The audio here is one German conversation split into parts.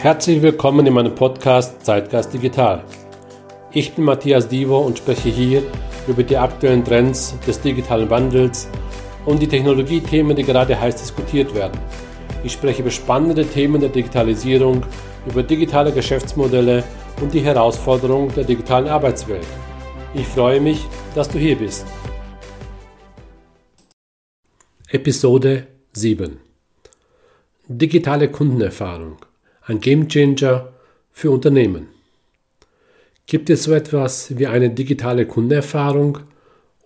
Herzlich willkommen in meinem Podcast Zeitgeist Digital. Ich bin Matthias Divo und spreche hier über die aktuellen Trends des digitalen Wandels und die Technologiethemen, die gerade heiß diskutiert werden. Ich spreche über spannende Themen der Digitalisierung, über digitale Geschäftsmodelle und die Herausforderungen der digitalen Arbeitswelt. Ich freue mich, dass du hier bist. Episode 7 Digitale Kundenerfahrung. Ein Gamechanger für Unternehmen. Gibt es so etwas wie eine digitale Kundenerfahrung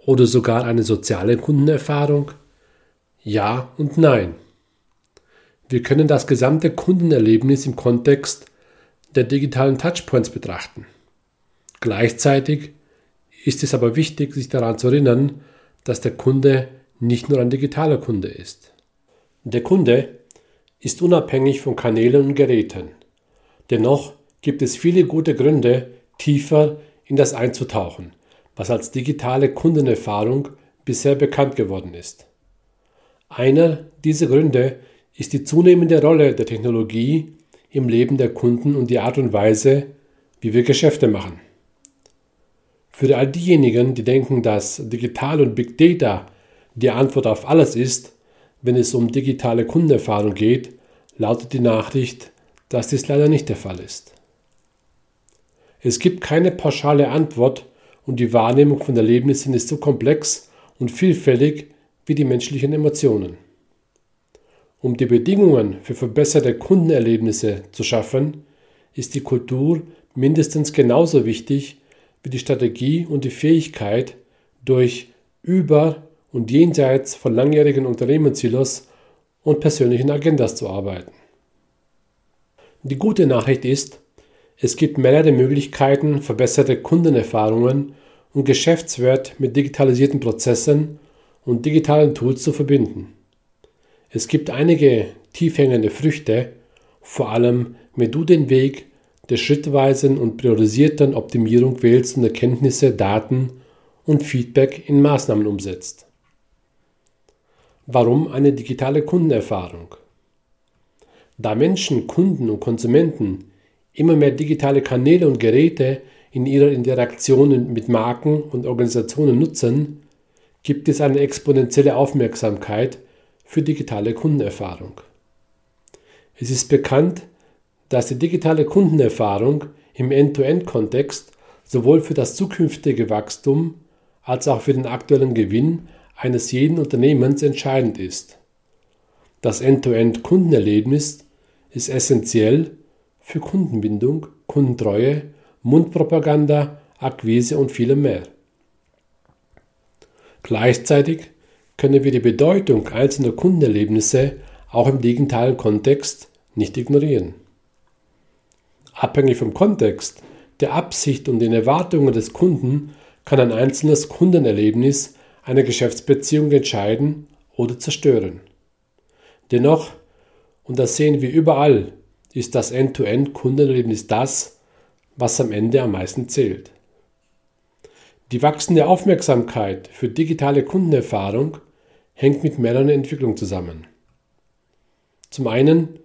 oder sogar eine soziale Kundenerfahrung? Ja und nein. Wir können das gesamte Kundenerlebnis im Kontext der digitalen Touchpoints betrachten. Gleichzeitig ist es aber wichtig, sich daran zu erinnern, dass der Kunde nicht nur ein digitaler Kunde ist. Der Kunde ist unabhängig von Kanälen und Geräten. Dennoch gibt es viele gute Gründe, tiefer in das einzutauchen, was als digitale Kundenerfahrung bisher bekannt geworden ist. Einer dieser Gründe ist die zunehmende Rolle der Technologie im Leben der Kunden und die Art und Weise, wie wir Geschäfte machen. Für all diejenigen, die denken, dass Digital und Big Data die Antwort auf alles ist, wenn es um digitale Kundenerfahrung geht, lautet die Nachricht, dass dies leider nicht der Fall ist. Es gibt keine pauschale Antwort und die Wahrnehmung von Erlebnissen ist so komplex und vielfältig wie die menschlichen Emotionen. Um die Bedingungen für verbesserte Kundenerlebnisse zu schaffen, ist die Kultur mindestens genauso wichtig wie die Strategie und die Fähigkeit, durch über und jenseits von langjährigen Unternehmenssilos und persönlichen Agendas zu arbeiten. Die gute Nachricht ist, es gibt mehrere Möglichkeiten, verbesserte Kundenerfahrungen und Geschäftswert mit digitalisierten Prozessen und digitalen Tools zu verbinden. Es gibt einige tiefhängende Früchte, vor allem wenn du den Weg der schrittweisen und priorisierten Optimierung wählst und Erkenntnisse, Daten und Feedback in Maßnahmen umsetzt. Warum eine digitale Kundenerfahrung? Da Menschen, Kunden und Konsumenten immer mehr digitale Kanäle und Geräte in ihrer Interaktionen mit Marken und Organisationen nutzen, gibt es eine exponentielle Aufmerksamkeit für digitale Kundenerfahrung. Es ist bekannt, dass die digitale Kundenerfahrung im End-to-End-Kontext sowohl für das zukünftige Wachstum als auch für den aktuellen Gewinn eines jeden Unternehmens entscheidend ist. Das End-to-End-Kundenerlebnis ist essentiell für Kundenbindung, Kundentreue, Mundpropaganda, Akquise und vielem mehr. Gleichzeitig können wir die Bedeutung einzelner Kundenerlebnisse auch im digitalen Kontext nicht ignorieren. Abhängig vom Kontext, der Absicht und den Erwartungen des Kunden kann ein einzelnes Kundenerlebnis eine Geschäftsbeziehung entscheiden oder zerstören. Dennoch, und das sehen wir überall, ist das End-to-End-Kundenerlebnis das, was am Ende am meisten zählt. Die wachsende Aufmerksamkeit für digitale Kundenerfahrung hängt mit mehreren Entwicklungen zusammen. Zum einen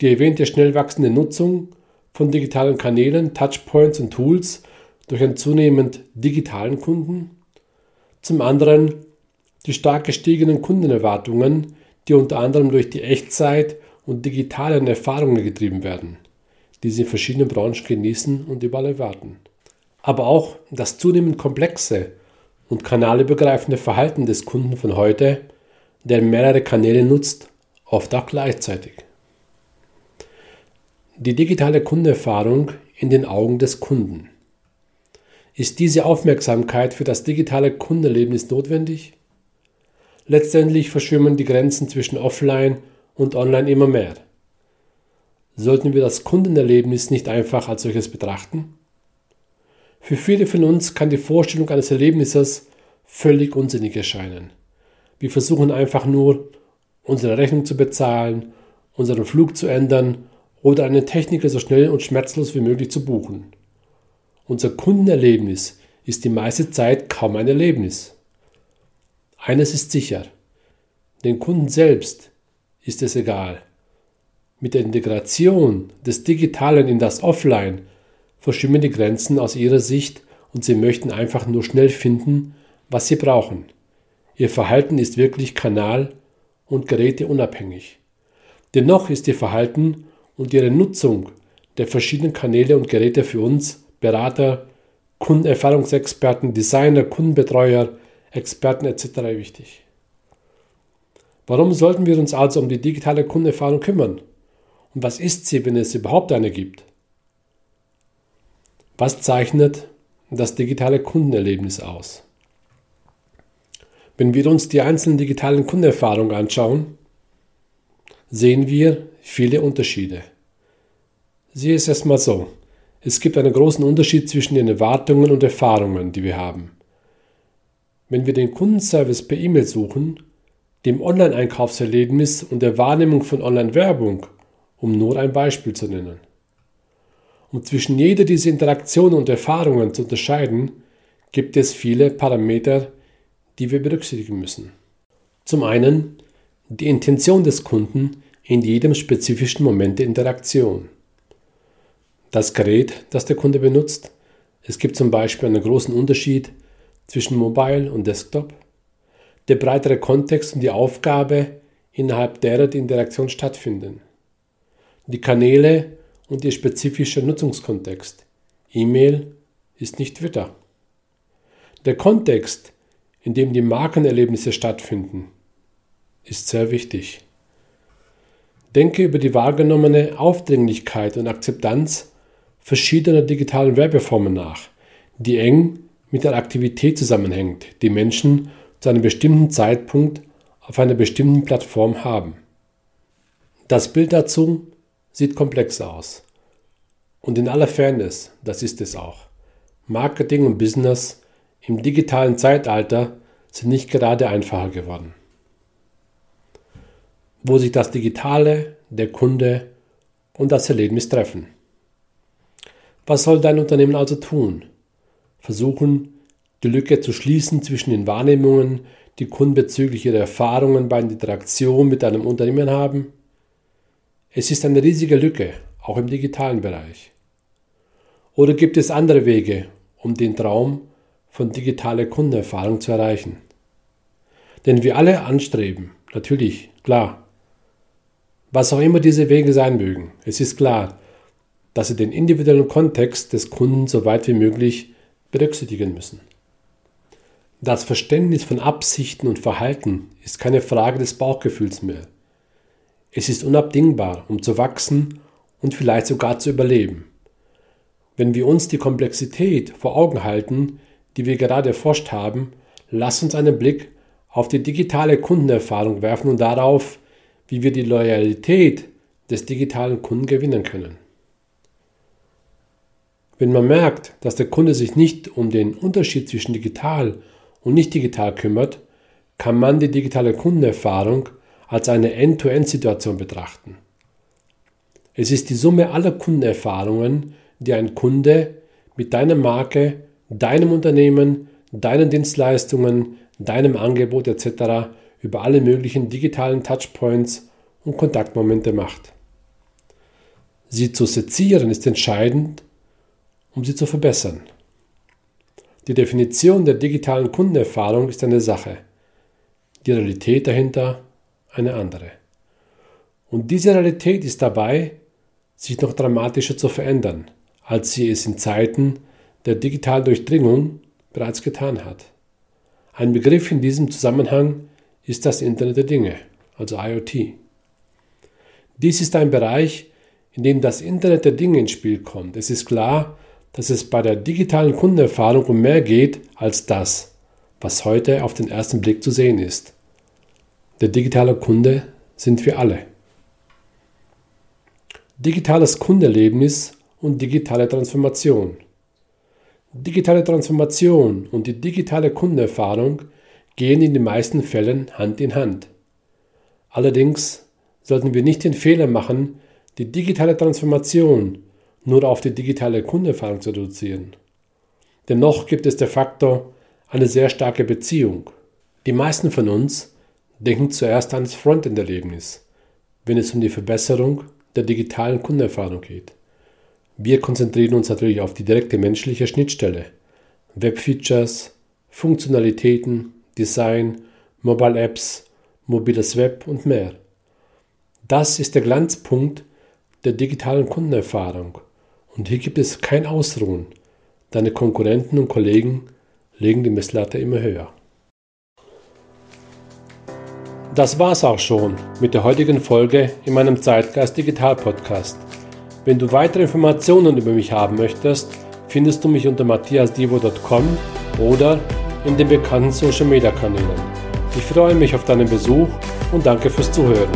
die erwähnte schnell wachsende Nutzung von digitalen Kanälen, Touchpoints und Tools durch einen zunehmend digitalen Kunden zum anderen die stark gestiegenen Kundenerwartungen, die unter anderem durch die Echtzeit und digitalen Erfahrungen getrieben werden, die sie in verschiedenen Branchen genießen und überall erwarten. Aber auch das zunehmend komplexe und kanalübergreifende Verhalten des Kunden von heute, der mehrere Kanäle nutzt, oft auch gleichzeitig. Die digitale Kundenerfahrung in den Augen des Kunden. Ist diese Aufmerksamkeit für das digitale Kundenerlebnis notwendig? Letztendlich verschwimmen die Grenzen zwischen Offline und Online immer mehr. Sollten wir das Kundenerlebnis nicht einfach als solches betrachten? Für viele von uns kann die Vorstellung eines Erlebnisses völlig unsinnig erscheinen. Wir versuchen einfach nur, unsere Rechnung zu bezahlen, unseren Flug zu ändern oder einen Techniker so schnell und schmerzlos wie möglich zu buchen. Unser Kundenerlebnis ist die meiste Zeit kaum ein Erlebnis. Eines ist sicher, den Kunden selbst ist es egal, Mit der Integration des Digitalen in das Offline verschwimmen die Grenzen aus ihrer Sicht und sie möchten einfach nur schnell finden, was sie brauchen. Ihr Verhalten ist wirklich kanal- und geräteunabhängig. Dennoch ist ihr Verhalten und ihre Nutzung der verschiedenen Kanäle und Geräte für uns Berater, Kundenerfahrungsexperten, Designer, Kundenbetreuer, Experten etc. wichtig. Warum sollten wir uns also um die digitale Kundenerfahrung kümmern? Und was ist sie, wenn es überhaupt eine gibt? Was zeichnet das digitale Kundenerlebnis aus? Wenn wir uns die einzelnen digitalen Kundenerfahrungen anschauen, sehen wir viele Unterschiede. Sieh es erstmal so. Es gibt einen großen Unterschied zwischen den Erwartungen und Erfahrungen, die wir haben. Wenn wir den Kundenservice per E-Mail suchen, dem Online-Einkaufserlebnis und der Wahrnehmung von Online-Werbung, um nur ein Beispiel zu nennen. Um zwischen jeder dieser Interaktionen und Erfahrungen zu unterscheiden, gibt es viele Parameter, die wir berücksichtigen müssen. Zum einen die Intention des Kunden in jedem spezifischen Moment der Interaktion. Das Gerät, das der Kunde benutzt. Es gibt zum Beispiel einen großen Unterschied zwischen Mobile und Desktop der breitere Kontext und die Aufgabe, innerhalb derer die Interaktion stattfinden. Die Kanäle und ihr spezifischer Nutzungskontext. E-Mail ist nicht Twitter. Der Kontext, in dem die Markenerlebnisse stattfinden, ist sehr wichtig. Denke über die wahrgenommene Aufdringlichkeit und Akzeptanz verschiedener digitalen Werbeformen nach, die eng mit der Aktivität zusammenhängt, die Menschen zu einem bestimmten Zeitpunkt auf einer bestimmten Plattform haben. Das Bild dazu sieht komplex aus. Und in aller Fairness, das ist es auch. Marketing und Business im digitalen Zeitalter sind nicht gerade einfacher geworden. Wo sich das Digitale, der Kunde und das Erlebnis treffen. Was soll dein Unternehmen also tun? Versuchen, die Lücke zu schließen zwischen den Wahrnehmungen, die Kunden bezüglich ihrer Erfahrungen bei der Interaktion mit einem Unternehmen haben? Es ist eine riesige Lücke, auch im digitalen Bereich. Oder gibt es andere Wege, um den Traum von digitaler Kundenerfahrung zu erreichen? Denn wir alle anstreben, natürlich, klar. Was auch immer diese Wege sein mögen, es ist klar, dass sie den individuellen Kontext des Kunden so weit wie möglich berücksichtigen müssen. Das Verständnis von Absichten und Verhalten ist keine Frage des Bauchgefühls mehr. Es ist unabdingbar, um zu wachsen und vielleicht sogar zu überleben. Wenn wir uns die Komplexität vor Augen halten, die wir gerade erforscht haben, lass uns einen Blick auf die digitale Kundenerfahrung werfen und darauf, wie wir die Loyalität des digitalen Kunden gewinnen können. Wenn man merkt, dass der Kunde sich nicht um den Unterschied zwischen digital und nicht digital kümmert, kann man die digitale Kundenerfahrung als eine End-to-End-Situation betrachten. Es ist die Summe aller Kundenerfahrungen, die ein Kunde mit deiner Marke, deinem Unternehmen, deinen Dienstleistungen, deinem Angebot etc. über alle möglichen digitalen Touchpoints und Kontaktmomente macht. Sie zu sezieren ist entscheidend, um sie zu verbessern. Die Definition der digitalen Kundenerfahrung ist eine Sache, die Realität dahinter eine andere. Und diese Realität ist dabei, sich noch dramatischer zu verändern, als sie es in Zeiten der digitalen Durchdringung bereits getan hat. Ein Begriff in diesem Zusammenhang ist das Internet der Dinge, also IoT. Dies ist ein Bereich, in dem das Internet der Dinge ins Spiel kommt. Es ist klar, dass es bei der digitalen Kundenerfahrung um mehr geht als das, was heute auf den ersten Blick zu sehen ist. Der digitale Kunde sind wir alle. Digitales Kundenerlebnis und digitale Transformation. Digitale Transformation und die digitale Kundenerfahrung gehen in den meisten Fällen Hand in Hand. Allerdings sollten wir nicht den Fehler machen, die digitale Transformation nur auf die digitale Kundenerfahrung zu reduzieren. Dennoch gibt es de facto eine sehr starke Beziehung. Die meisten von uns denken zuerst an das Frontend-Erlebnis, wenn es um die Verbesserung der digitalen Kundenerfahrung geht. Wir konzentrieren uns natürlich auf die direkte menschliche Schnittstelle, Webfeatures, Funktionalitäten, Design, Mobile Apps, mobiles Web und mehr. Das ist der Glanzpunkt der digitalen Kundenerfahrung und hier gibt es kein Ausruhen. Deine Konkurrenten und Kollegen legen die Messlatte immer höher. Das war's auch schon mit der heutigen Folge in meinem Zeitgeist Digital Podcast. Wenn du weitere Informationen über mich haben möchtest, findest du mich unter matthiasdivo.com oder in den bekannten Social Media Kanälen. Ich freue mich auf deinen Besuch und danke fürs Zuhören.